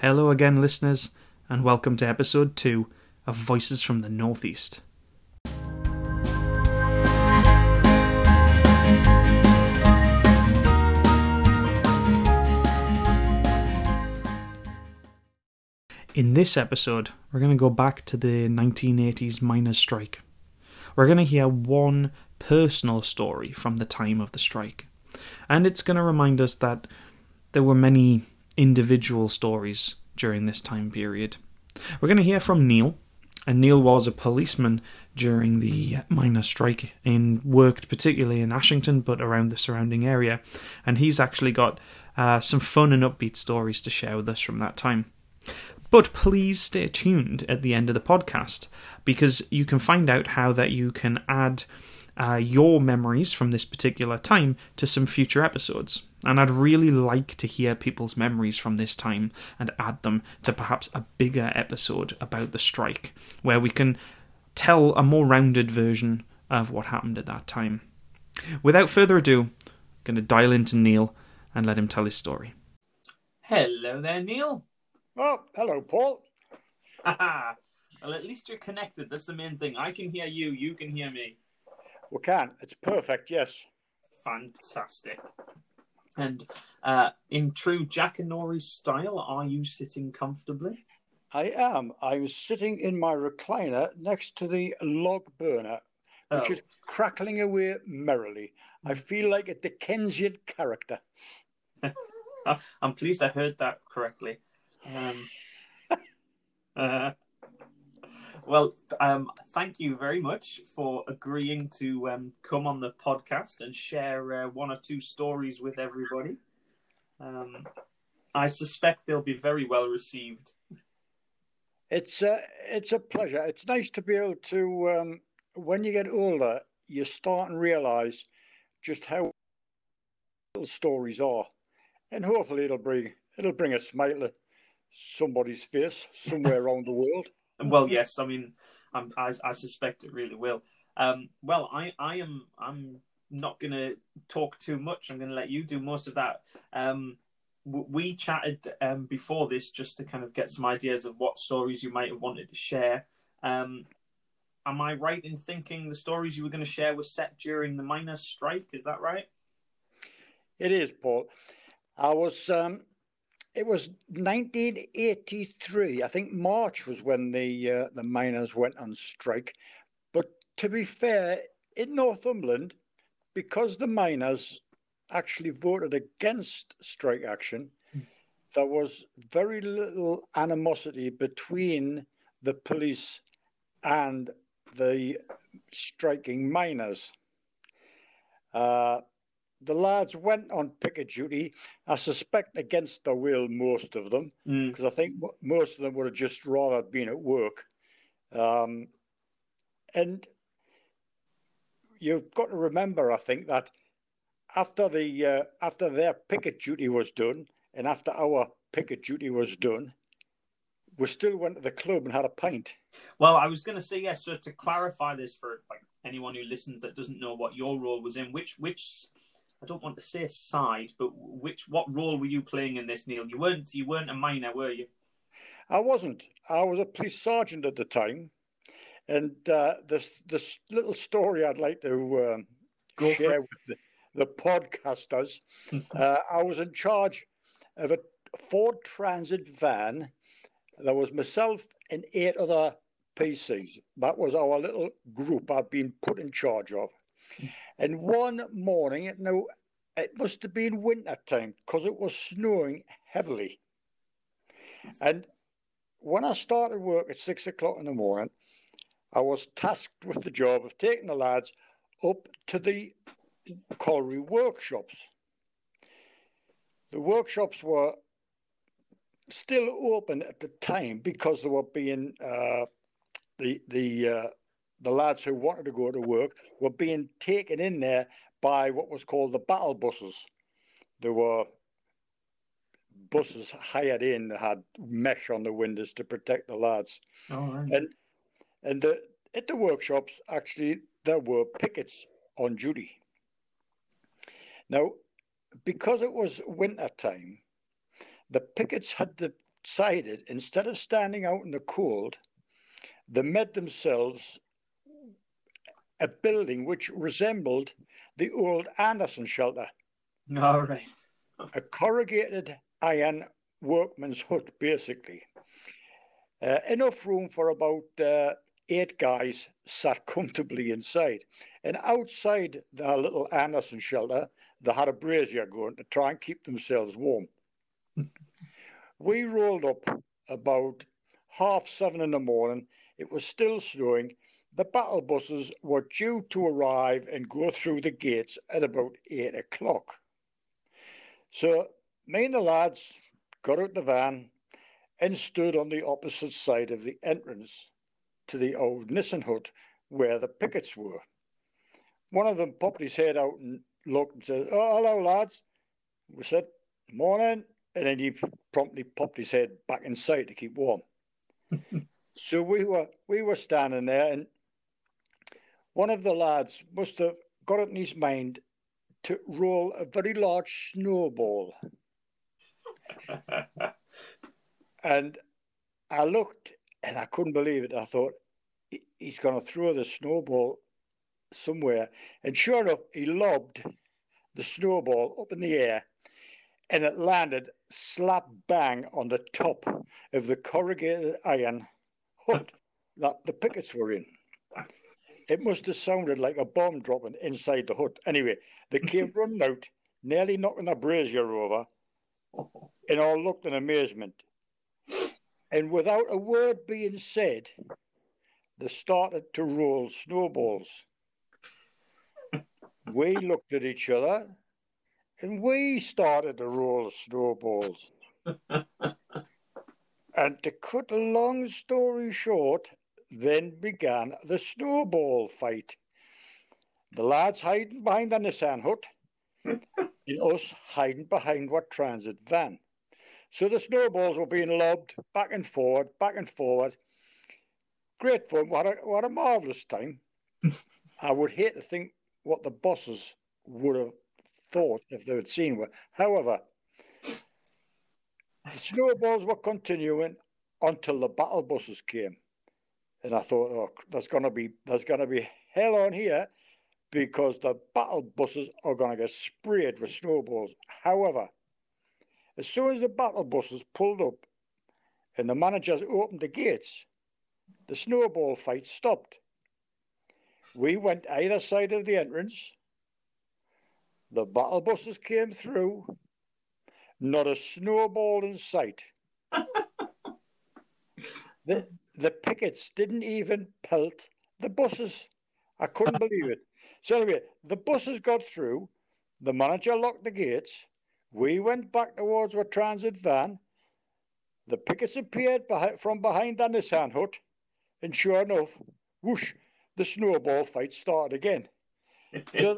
Hello again, listeners, and welcome to episode 2 of Voices from the Northeast. In this episode, we're going to go back to the 1980s miners' strike. We're going to hear one personal story from the time of the strike, and it's going to remind us that there were many individual stories during this time period. We're going to hear from Neil, and Neil was a policeman during the miners' strike and worked particularly in Ashington but around the surrounding area, and he's actually got uh, some fun and upbeat stories to share with us from that time. But please stay tuned at the end of the podcast because you can find out how that you can add uh, your memories from this particular time to some future episodes. And I'd really like to hear people's memories from this time and add them to perhaps a bigger episode about the strike, where we can tell a more rounded version of what happened at that time. Without further ado, I'm going to dial into Neil and let him tell his story. Hello there, Neil. Oh, hello, Paul. well, at least you're connected. That's the main thing. I can hear you. You can hear me. We can. It's perfect. Yes. Fantastic. And uh, in true Jackanory style, are you sitting comfortably? I am. I'm sitting in my recliner next to the log burner, which oh. is crackling away merrily. I feel like a Dickensian character. I'm pleased I heard that correctly. Um, uh, well, um, thank you very much for agreeing to um, come on the podcast and share uh, one or two stories with everybody. Um, I suspect they'll be very well received. It's a, it's a pleasure. It's nice to be able to, um, when you get older, you start and realize just how little stories are, and hopefully it'll bring it'll bring a smile to somebody's face somewhere around the world. Well, yes, I mean, I'm, I, I suspect it really will. Um, well, I, I am, I'm not going to talk too much. I'm going to let you do most of that. Um, we chatted um, before this just to kind of get some ideas of what stories you might have wanted to share. Um, am I right in thinking the stories you were going to share were set during the miners' strike? Is that right? It is, Paul. I was um, it was 1983. I think March was when the uh, the miners went on strike. But to be fair, in Northumberland, because the miners actually voted against strike action, mm. there was very little animosity between the police and the striking miners. Uh, the lads went on picket duty. I suspect against their will, most of them, because mm. I think most of them would have just rather been at work. Um, and you've got to remember, I think, that after the uh, after their picket duty was done, and after our picket duty was done, we still went to the club and had a pint. Well, I was going to say yes. So to clarify this for like anyone who listens that doesn't know what your role was in, which which I don't want to say side, but which what role were you playing in this, Neil? You weren't you weren't a miner, were you? I wasn't. I was a police sergeant at the time, and uh, this this little story I'd like to um, share with the, the podcasters. uh, I was in charge of a Ford Transit van. There was myself and eight other PCs. That was our little group I'd been put in charge of. And one morning, now it must have been winter time because it was snowing heavily. And when I started work at six o'clock in the morning, I was tasked with the job of taking the lads up to the colliery workshops. The workshops were still open at the time because they were being uh, the the uh, the lads who wanted to go to work were being taken in there by what was called the battle buses. There were buses hired in that had mesh on the windows to protect the lads. right. And and the, at the workshops, actually, there were pickets on duty. Now, because it was winter time, the pickets had decided instead of standing out in the cold, they made themselves a building which resembled the old Anderson shelter. All right. a corrugated iron workman's hut, basically. Uh, enough room for about uh, eight guys sat comfortably inside. And outside the little Anderson shelter, they had a brazier going to try and keep themselves warm. we rolled up about half seven in the morning. It was still snowing. The battle buses were due to arrive and go through the gates at about eight o'clock. So me and the lads got out the van and stood on the opposite side of the entrance to the old Nissen hut where the pickets were. One of them popped his head out and looked and said, Oh, hello, lads. We said, Morning. And then he promptly popped his head back inside to keep warm. so we were we were standing there and one of the lads must have got it in his mind to roll a very large snowball. and I looked and I couldn't believe it. I thought, he's going to throw the snowball somewhere. And sure enough, he lobbed the snowball up in the air and it landed slap bang on the top of the corrugated iron hut that the pickets were in. It must have sounded like a bomb dropping inside the hut. Anyway, they came running out, nearly knocking the brazier over, and all looked in amazement. And without a word being said, they started to roll snowballs. we looked at each other and we started to roll snowballs. and to cut a long story short, then began the snowball fight. The lads hiding behind the Nissen hut, and us hiding behind what transit van. So the snowballs were being lobbed back and forward, back and forward. Great fun. What a, what a marvellous time. I would hate to think what the bosses would have thought if they had seen one. However, the snowballs were continuing until the battle buses came. And I thought, oh, there's gonna be there's gonna be hell on here because the battle buses are gonna get sprayed with snowballs. However, as soon as the battle buses pulled up and the managers opened the gates, the snowball fight stopped. We went either side of the entrance. The battle buses came through. Not a snowball in sight. the pickets didn't even pelt the buses. I couldn't believe it. So anyway, the buses got through. The manager locked the gates. We went back towards our transit van. The pickets appeared behind, from behind the Nissen hut, and sure enough, whoosh, the snowball fight started again. So,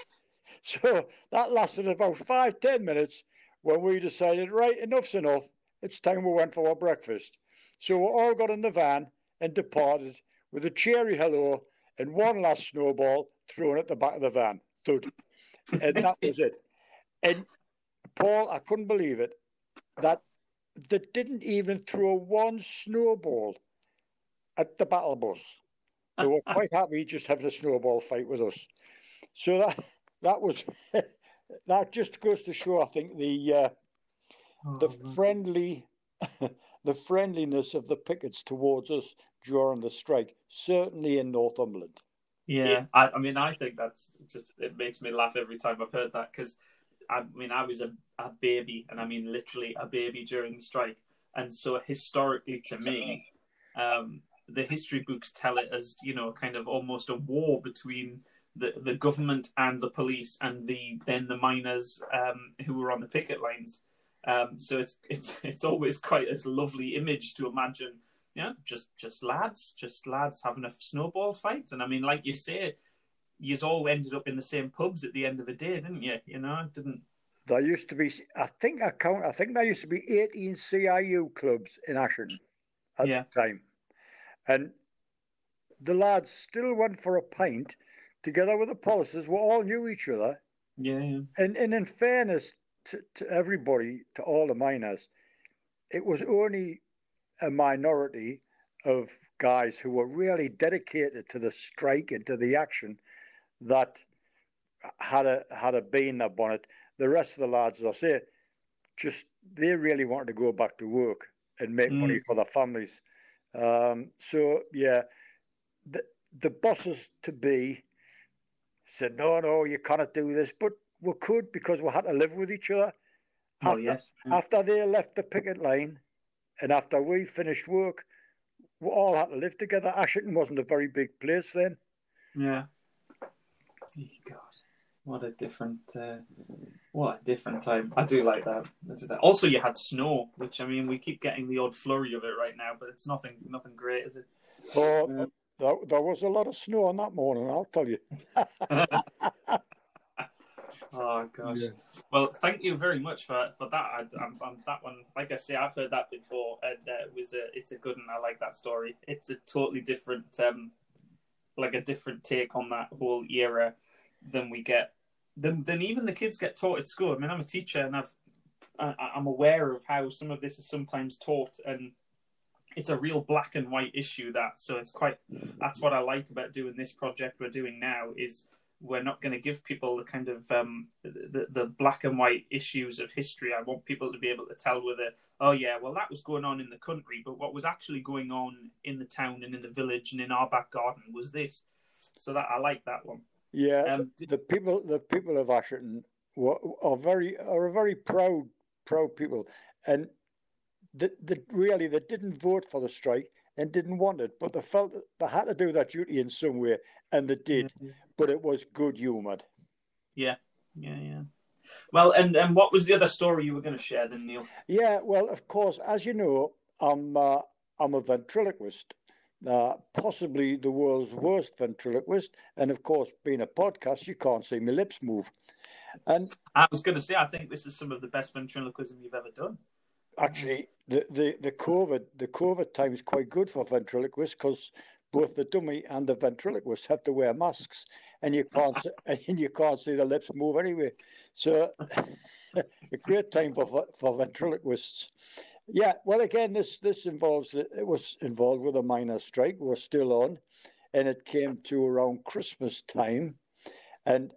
so that lasted about five, ten minutes when we decided, right, enough's enough. It's time we went for our breakfast. So we all got in the van and departed with a cheery hello and one last snowball thrown at the back of the van. Thud. And that was it. And Paul, I couldn't believe it that they didn't even throw one snowball at the battle bus. They were quite happy just having a snowball fight with us. So that that was that just goes to show, I think, the uh, oh, the man. friendly the friendliness of the pickets towards us during the strike, certainly in Northumberland. Yeah, yeah. I, I, mean, I think that's just it makes me laugh every time I've heard that because I mean, I was a, a baby, and I mean literally a baby during the strike. And so historically, to me, um, the history books tell it as you know, kind of almost a war between the, the government and the police, and the then the miners um, who were on the picket lines. Um, so it's it's it's always quite a lovely image to imagine. Yeah, just just lads, just lads having a snowball fight, and I mean, like you say, you all ended up in the same pubs at the end of the day, didn't you? You know, didn't. There used to be, I think I count, I think there used to be 18 CIU clubs in Ashern at yeah. the time. And the lads still went for a pint together with the policers. We all knew each other. Yeah. And, and in fairness to, to everybody, to all the miners, it was only a minority of guys who were really dedicated to the strike and to the action that had a had a bee in their bonnet. The rest of the lads, as I say, just they really wanted to go back to work and make mm. money for their families. Um, so yeah, the the bosses to be said, no, no, you cannot do this, but we could because we had to live with each other. Oh after, yes. After they left the picket line, and after we finished work, we all had to live together. Ashington wasn't a very big place then. Yeah. God, what a different, uh, what a different time. I do like that. Also, you had snow, which I mean, we keep getting the odd flurry of it right now, but it's nothing, nothing great, is it? Oh, uh, there, there was a lot of snow on that morning. I'll tell you. Oh gosh. Yeah. Well, thank you very much for, for that. I, I'm, I'm, that one, like I say, I've heard that before, and uh, it was a, it's a good one. I like that story. It's a totally different, um, like a different take on that whole era than we get, than than even the kids get taught at school. I mean, I'm a teacher, and I've I, I'm aware of how some of this is sometimes taught, and it's a real black and white issue. That so it's quite. That's what I like about doing this project we're doing now is we're not going to give people the kind of um, the, the black and white issues of history. I want people to be able to tell whether, oh yeah, well that was going on in the country, but what was actually going on in the town and in the village and in our back garden was this. So that I like that one. Yeah, um, the, the, people the people of Ashington are very are a very proud proud people, and the, the really they didn't vote for the strike and didn't want it, but they felt they had to do that duty in some way, and they did. Mm-hmm. But it was good humoured. Yeah, yeah, yeah. Well, and and what was the other story you were going to share then, Neil? Yeah, well, of course, as you know, I'm uh, I'm a ventriloquist, uh, possibly the world's worst ventriloquist, and of course, being a podcast, you can't see my lips move. And I was going to say, I think this is some of the best ventriloquism you've ever done actually the, the, the COVID the COVID time is quite good for ventriloquists because both the dummy and the ventriloquist have to wear masks, and you can't and you can't see the lips move anyway. So a great time for for ventriloquists. Yeah, well, again, this this involves it was involved with a minor strike. We're still on, and it came to around Christmas time, and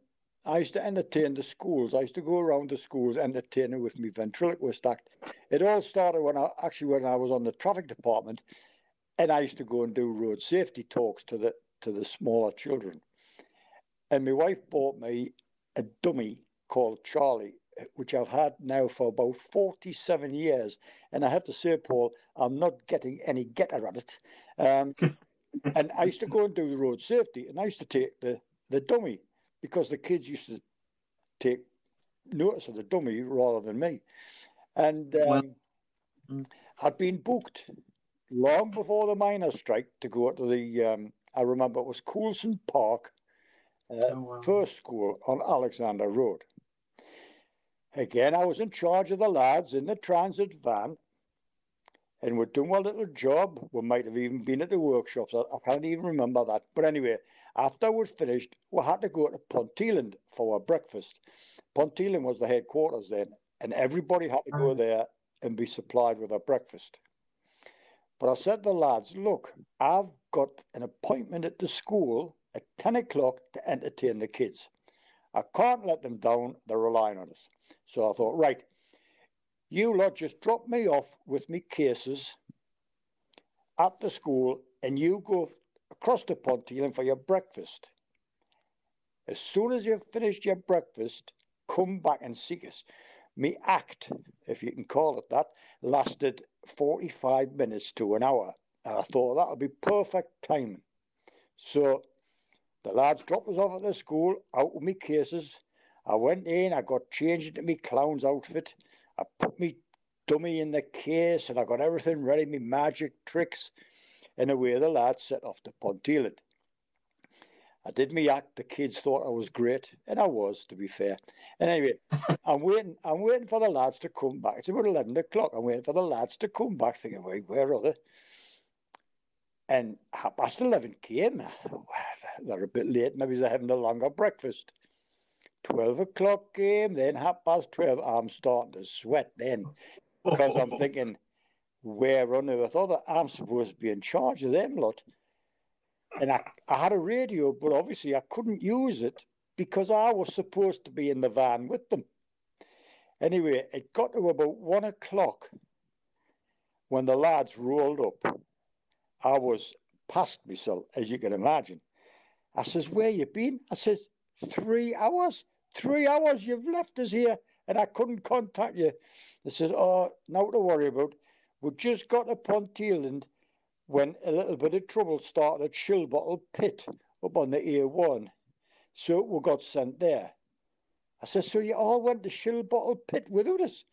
I used to entertain the schools. I used to go around the schools entertaining with me ventriloquist act. It all started when I actually when I was on the traffic department, and I used to go and do road safety talks to the to the smaller children. And my wife bought me a dummy called Charlie, which I've had now for about 47 years. And I have to say, Paul, I'm not getting any getter at it. Um, and I used to go and do the road safety, and I used to take the, the dummy because the kids used to take notice of the dummy rather than me. And um, well, I'd been booked long before the miners' strike to go to the, um, I remember it was Coulson Park, uh, oh, wow. first school on Alexander Road. Again, I was in charge of the lads in the transit van, and we're doing our little job. We might have even been at the workshops. I, I can't even remember that. But anyway, after we'd finished, we had to go to Ponteland for our breakfast. Ponteland was the headquarters then, and everybody had to go there and be supplied with a breakfast. But I said to the lads, look, I've got an appointment at the school at 10 o'clock to entertain the kids. I can't let them down, they're relying on us. So I thought, right, you lot just drop me off with me cases at the school and you go across the Ponteland for your breakfast. As soon as you've finished your breakfast, come back and see us. Me act, if you can call it that, lasted 45 minutes to an hour. And I thought that would be perfect timing. So the lads dropped us off at the school, out of me cases. I went in, I got changed into me clown's outfit. I put me dummy in the case and I got everything ready, me magic tricks. And away the lads set off to Ponteland. I did me act. The kids thought I was great, and I was, to be fair. And anyway, I'm waiting. I'm waiting for the lads to come back. It's about eleven o'clock. I'm waiting for the lads to come back, thinking, "Wait, where are they?" And half past eleven came. They're a bit late. Maybe they're having a longer breakfast. 12 o'clock came, then half past 12. I'm starting to sweat then because I'm thinking, where on earth other I'm supposed to be in charge of them lot. And I, I had a radio, but obviously I couldn't use it because I was supposed to be in the van with them. Anyway, it got to about one o'clock when the lads rolled up. I was past myself, as you can imagine. I says, Where you been? I says, Three hours. Three hours you've left us here and I couldn't contact you. They said, Oh, no to worry about. We just got to Ponteland when a little bit of trouble started at Shilbottle Pit up on the A1. So we got sent there. I said, So you all went to Shilbottle Pit without us?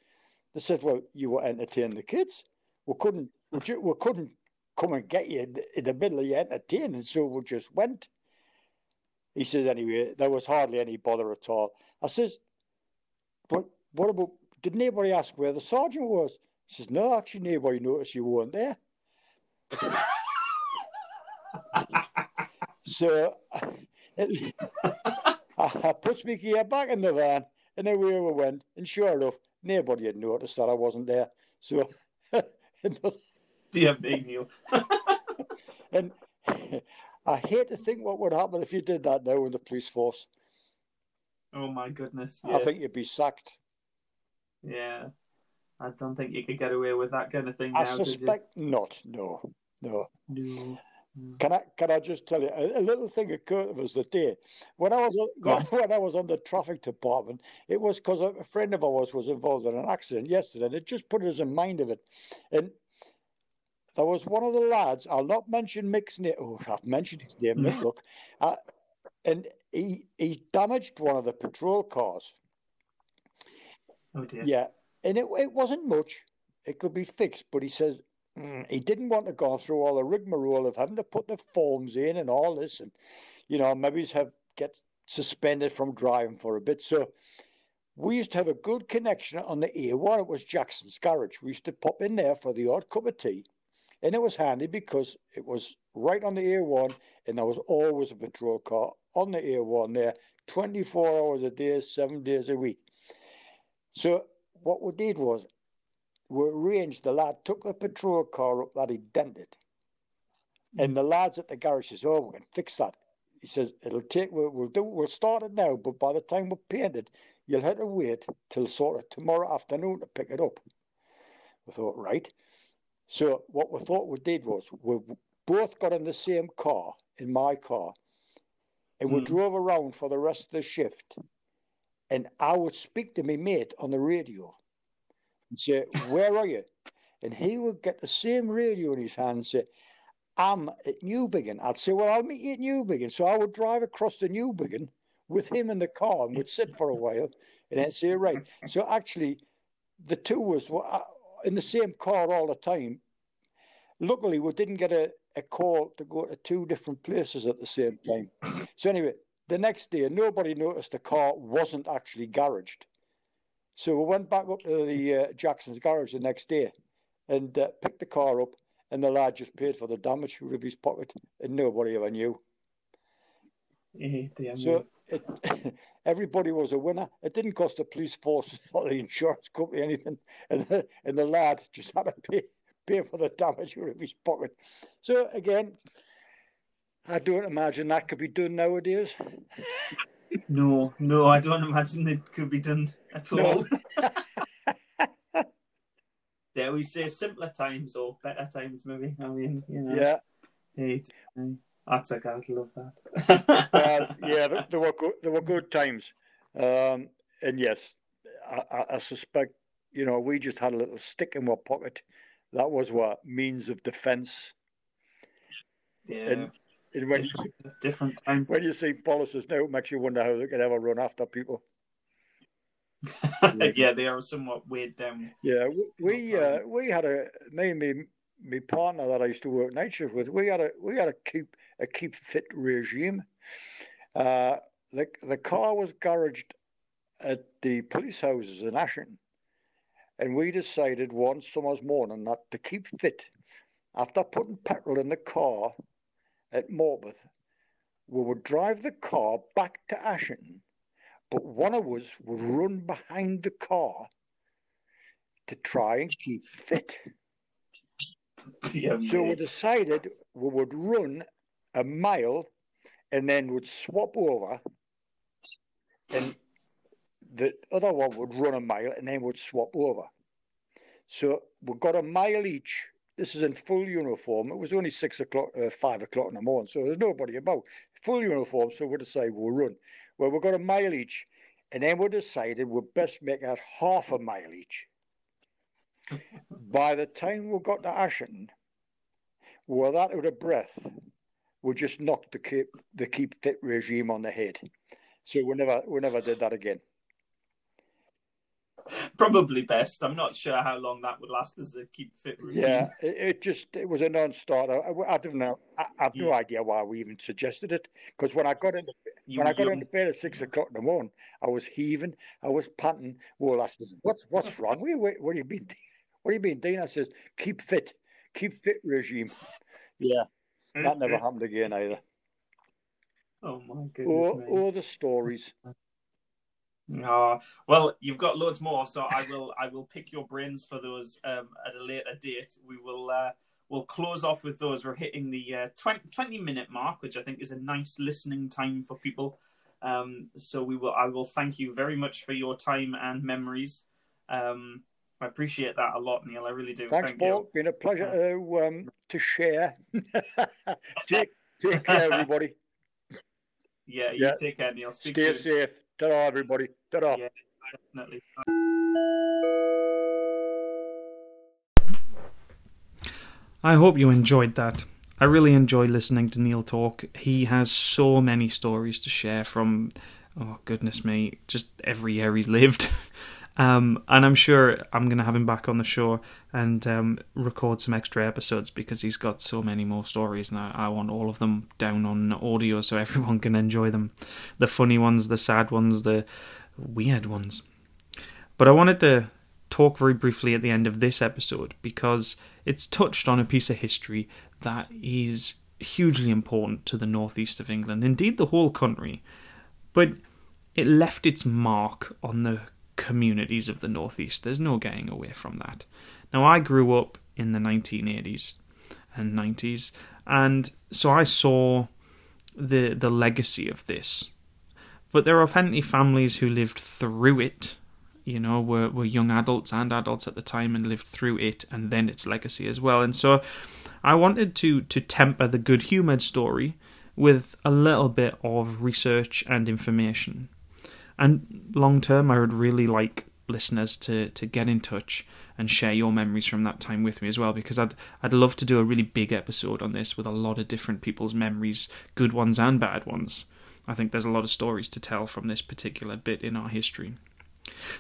They said, Well, you were entertaining the kids. We couldn't we, ju- we couldn't come and get you in the, in the middle of your entertaining, so we just went. He says, anyway, there was hardly any bother at all. I says, but what about, did anybody ask where the sergeant was? He says, no, actually, nobody noticed you weren't there. so it, I put my gear back in the van and away we went. And sure enough, nobody had noticed that I wasn't there. So, dear me, Neil. and I hate to think what would happen if you did that now in the police force. Oh my goodness! Yes. I think you'd be sacked. Yeah, I don't think you could get away with that kind of thing. Now. I now, suspect not. No, no. No. Can I can I just tell you a, a little thing occurred to us the day when I was when, when, I was on the traffic department. It was because a friend of ours was involved in an accident yesterday, and it just put us in mind of it. And there was one of the lads. I'll not mention Mick's name. Oh, I've mentioned his name. Mm. look, uh, and he he damaged one of the patrol cars. Oh dear. Yeah, and it it wasn't much. It could be fixed, but he says mm, he didn't want to go through all the rigmarole of having to put the forms in and all this, and you know maybe have get suspended from driving for a bit. So we used to have a good connection on the A1. It was Jackson's garage. We used to pop in there for the odd cup of tea, and it was handy because it was right on the A1, and there was always a patrol car on the A1 there, 24 hours a day, seven days a week. So what we did was we arranged the lad took the patrol car up that he dented. And hmm. the lads at the garage says, Oh, we can fix that. He says, It'll take we'll, we'll do we'll start it now, but by the time we paint it, you'll have to wait till sort of tomorrow afternoon to pick it up. We thought, right. So what we thought we did was we both got in the same car, in my car, and we mm. drove around for the rest of the shift. And I would speak to my mate on the radio and say, Where are you? And he would get the same radio in his hand and say, I'm at Newbiggin. I'd say, Well, I'll meet you at Newbiggin. So I would drive across to Newbiggin with him in the car and would sit for a while and then say, Right. So actually, the two was uh, in the same car all the time. Luckily, we didn't get a, a call to go to two different places at the same time. So anyway, the next day, nobody noticed the car wasn't actually garaged. So we went back up to the uh, Jackson's garage the next day and uh, picked the car up, and the lad just paid for the damage out of his pocket, and nobody ever knew. Yeah, so it, everybody was a winner. It didn't cost the police force or the insurance company anything, and the, and the lad just had to pay pay for the damage out of his pocket. So again, I don't imagine that could be done nowadays. No, no, I don't imagine it could be done at all. yeah, we say simpler times or better times, maybe. I mean, you know. Yeah. Hey, that's a God, love that. uh, yeah, there were good, there were good times, um, and yes, I, I, suspect you know we just had a little stick in our pocket. That was what means of defence. Yeah. And and when different, you, different time. When you see policies now, it makes you wonder how they can ever run after people. yeah, they are somewhat weird down. Yeah, we we, uh, we had a me and me, my partner that I used to work night shift with. We had a we had a keep a keep fit regime. Uh, the the car was garaged at the police houses in Ashington, and we decided one summer's morning that to keep fit, after putting petrol in the car at Morpeth, we would drive the car back to Ashington, but one of us would run behind the car to try and keep fit. Yeah, so we decided we would run a mile and then would swap over and the other one would run a mile and then would swap over. So we got a mile each. This is in full uniform. It was only six o'clock, uh, five o'clock in the morning, so there's nobody about. Full uniform, so we decided we'll run. Well, we got a mile each, and then we decided we'd best make out half a mile each. By the time we got to Ashington, we were that out of breath. We just knocked the keep the keep fit regime on the head. So we never we never did that again. Probably best. I'm not sure how long that would last as a keep fit routine. Yeah, it, it just it was a non-starter. I, I don't know. I, I have yeah. no idea why we even suggested it. Because when I got into you when I got young. into bed at six o'clock in the morning, I was heaving, I was panting. Well, I said, "What's what's wrong? What, what, what do you mean? What do you mean, Dean?" I says, "Keep fit, keep fit regime." Yeah, that never happened again either. Oh my goodness! All, the stories. Oh, well, you've got loads more, so I will I will pick your brains for those um, at a later date. We will uh, we'll close off with those. We're hitting the uh, 20, 20 minute mark, which I think is a nice listening time for people. Um, so we will I will thank you very much for your time and memories. Um, I appreciate that a lot, Neil. I really do. Thanks, Thank Paul. You. Been a pleasure to um, to share. take, take care, everybody. Yeah, you yeah. take care, Neil. Speak Stay soon. safe. Ta-ra, everybody. Ta-ra. Yeah, definitely. I hope you enjoyed that. I really enjoy listening to Neil talk. He has so many stories to share from, oh goodness me, just every year he's lived. Um, and I'm sure I'm going to have him back on the show and um, record some extra episodes because he's got so many more stories and I, I, want all of them down on audio so everyone can enjoy them. The funny ones, the sad ones, the weird ones. But I wanted to talk very briefly at the end of this episode because it's touched on a piece of history that is hugely important to the northeast of England, indeed the whole country. But it left its mark on the communities of the Northeast. There's no getting away from that. Now, I grew up in the 1980s and 90s, and so I saw the the legacy of this. But there are plenty families who lived through it, you know, were, were young adults and adults at the time and lived through it and then its legacy as well. And so I wanted to to temper the good humoured story with a little bit of research and information. And long term, I would really like listeners to to get in touch and share your memories from that time with me as well because I'd I'd love to do a really big episode on this with a lot of different people's memories, good ones and bad ones. I think there's a lot of stories to tell from this particular bit in our history.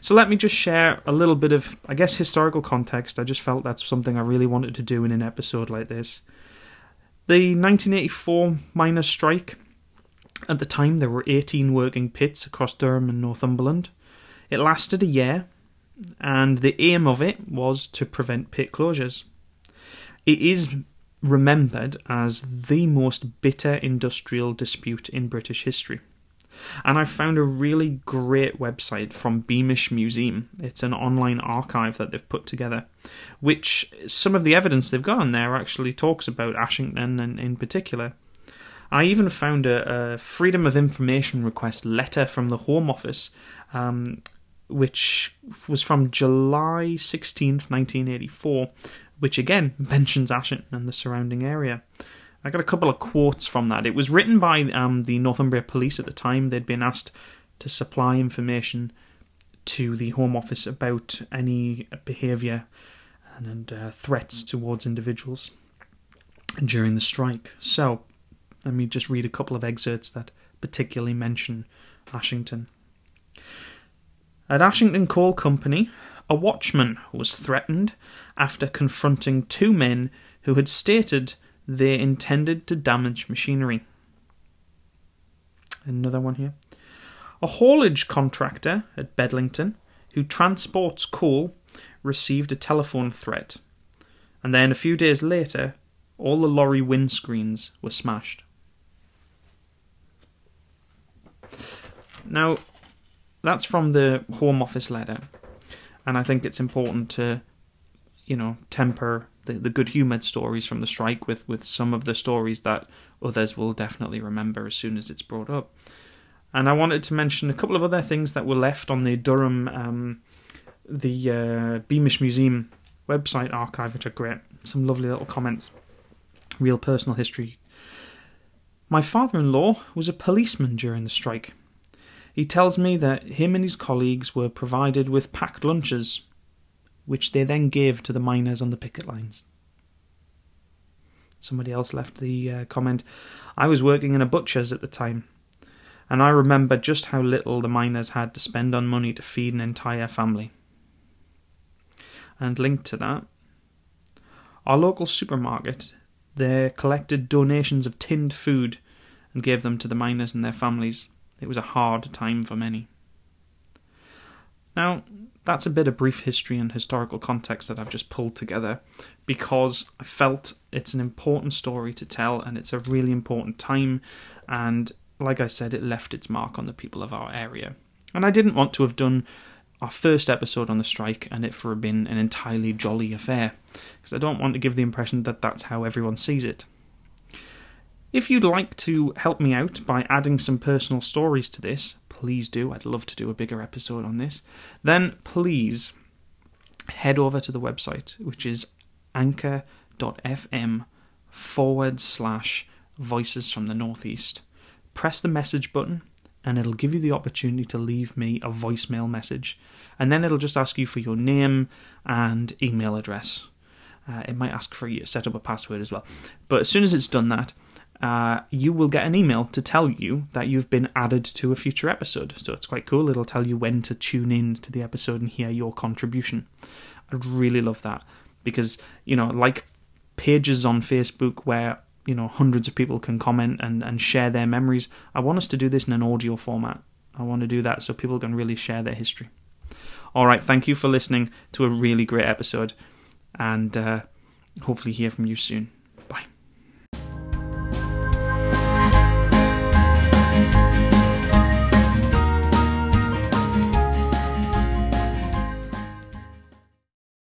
So let me just share a little bit of I guess historical context. I just felt that's something I really wanted to do in an episode like this. The 1984 miners' strike at the time, there were 18 working pits across Durham and Northumberland. It lasted a year, and the aim of it was to prevent pit closures. It is remembered as the most bitter industrial dispute in British history. And I found a really great website from Beamish Museum. It's an online archive that they've put together, which some of the evidence they've got on there actually talks about Ashington and in particular. I even found a, a, Freedom of Information request letter from the Home Office, um, which was from July 16th, 1984, which again mentions Ashington and the surrounding area. I got a couple of quotes from that. It was written by um, the Northumbria Police at the time. They'd been asked to supply information to the Home Office about any behaviour and, and uh, threats towards individuals during the strike. So, let me just read a couple of excerpts that particularly mention Ashington. At Ashington Coal Company, a watchman was threatened after confronting two men who had stated they intended to damage machinery. Another one here. A haulage contractor at Bedlington who transports coal received a telephone threat, and then a few days later, all the lorry windscreens were smashed. Now, that's from the Home Office letter, and I think it's important to you know, temper the, the good humoured stories from the strike with, with some of the stories that others will definitely remember as soon as it's brought up. And I wanted to mention a couple of other things that were left on the Durham, um, the uh, Beamish Museum website archive, which are great. Some lovely little comments, real personal history. My father in law was a policeman during the strike. He tells me that him and his colleagues were provided with packed lunches, which they then gave to the miners on the picket lines. Somebody else left the uh, comment I was working in a butcher's at the time and I remember just how little the miners had to spend on money to feed an entire family. And linked to that, our local supermarket, there collected donations of tinned food and gave them to the miners and their families. It was a hard time for many. Now, that's a bit of brief history and historical context that I've just pulled together because I felt it's an important story to tell and it's a really important time and like I said, it left its mark on the people of our area. And I didn't want to have done our first episode on the strike and it for been an entirely jolly affair, because I don't want to give the impression that that's how everyone sees it. If you'd like to help me out by adding some personal stories to this, please do. I'd love to do a bigger episode on this. Then please head over to the website, which is anchor.fm forward slash voices from the northeast press the message button and it'll give you the opportunity to leave me a voicemail message. And then it'll just ask you for your name and email address. Uh, it might ask for you to set up a password as well. But as soon as it's done that, uh, you will get an email to tell you that you've been added to a future episode. So it's quite cool. It'll tell you when to tune in to the episode and hear your contribution. I'd really love that because, you know, like pages on Facebook where you know hundreds of people can comment and, and share their memories. I want us to do this in an audio format. I want to do that so people can really share their history. All right, thank you for listening to a really great episode, and uh, hopefully hear from you soon.